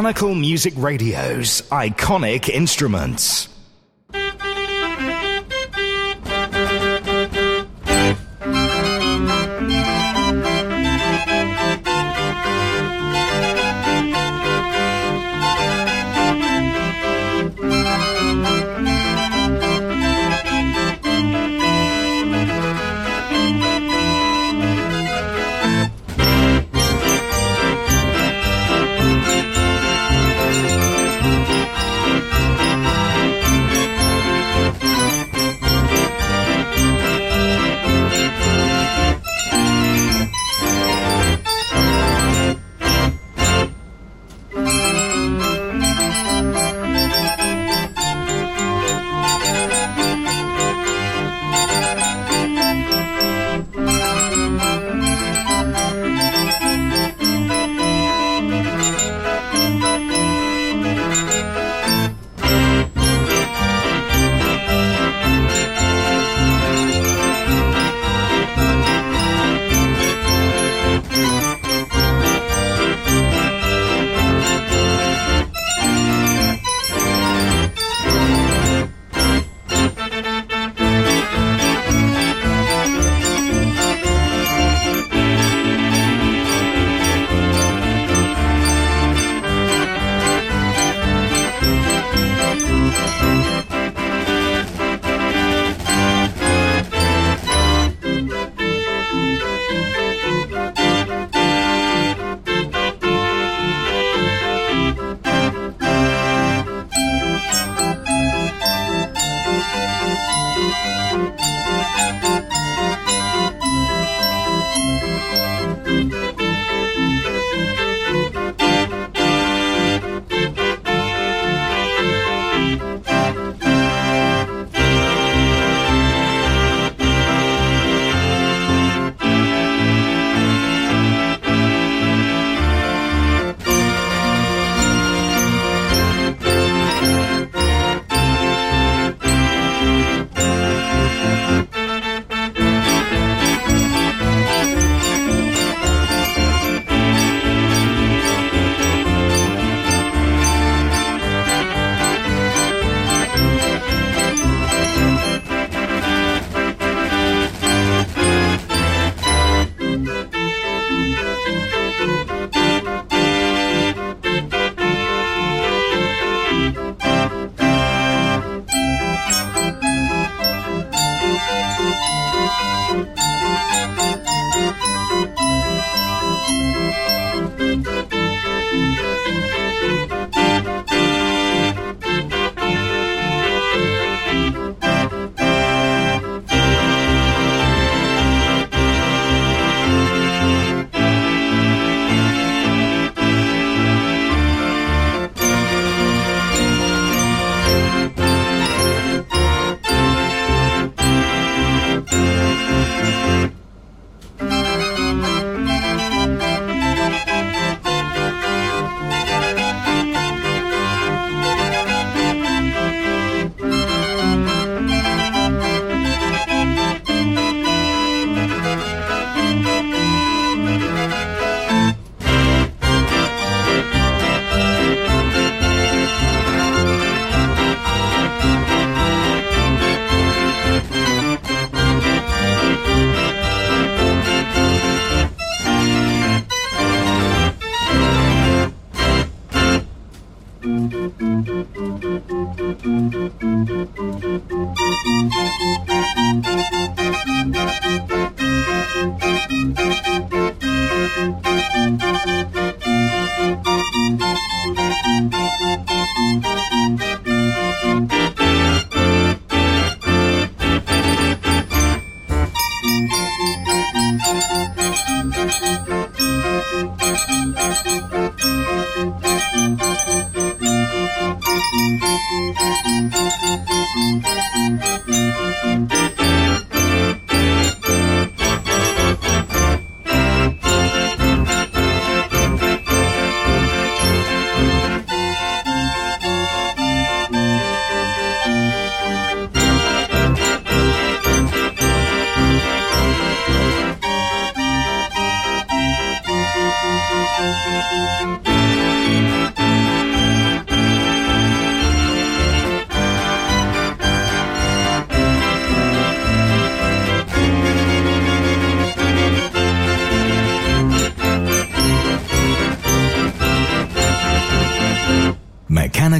Mechanical Music Radio's iconic instruments. Thank you. Thank you.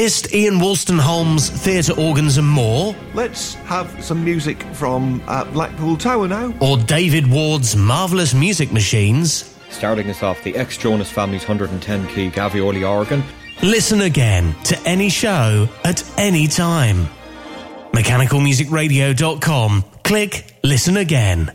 Missed Ian Wolstenholme's theatre organs and more? Let's have some music from uh, Blackpool Tower now. Or David Ward's marvellous music machines? Starting us off, the ex Jonas family's 110 key Gavioli organ. Listen again to any show at any time. MechanicalMusicRadio.com. Click Listen Again.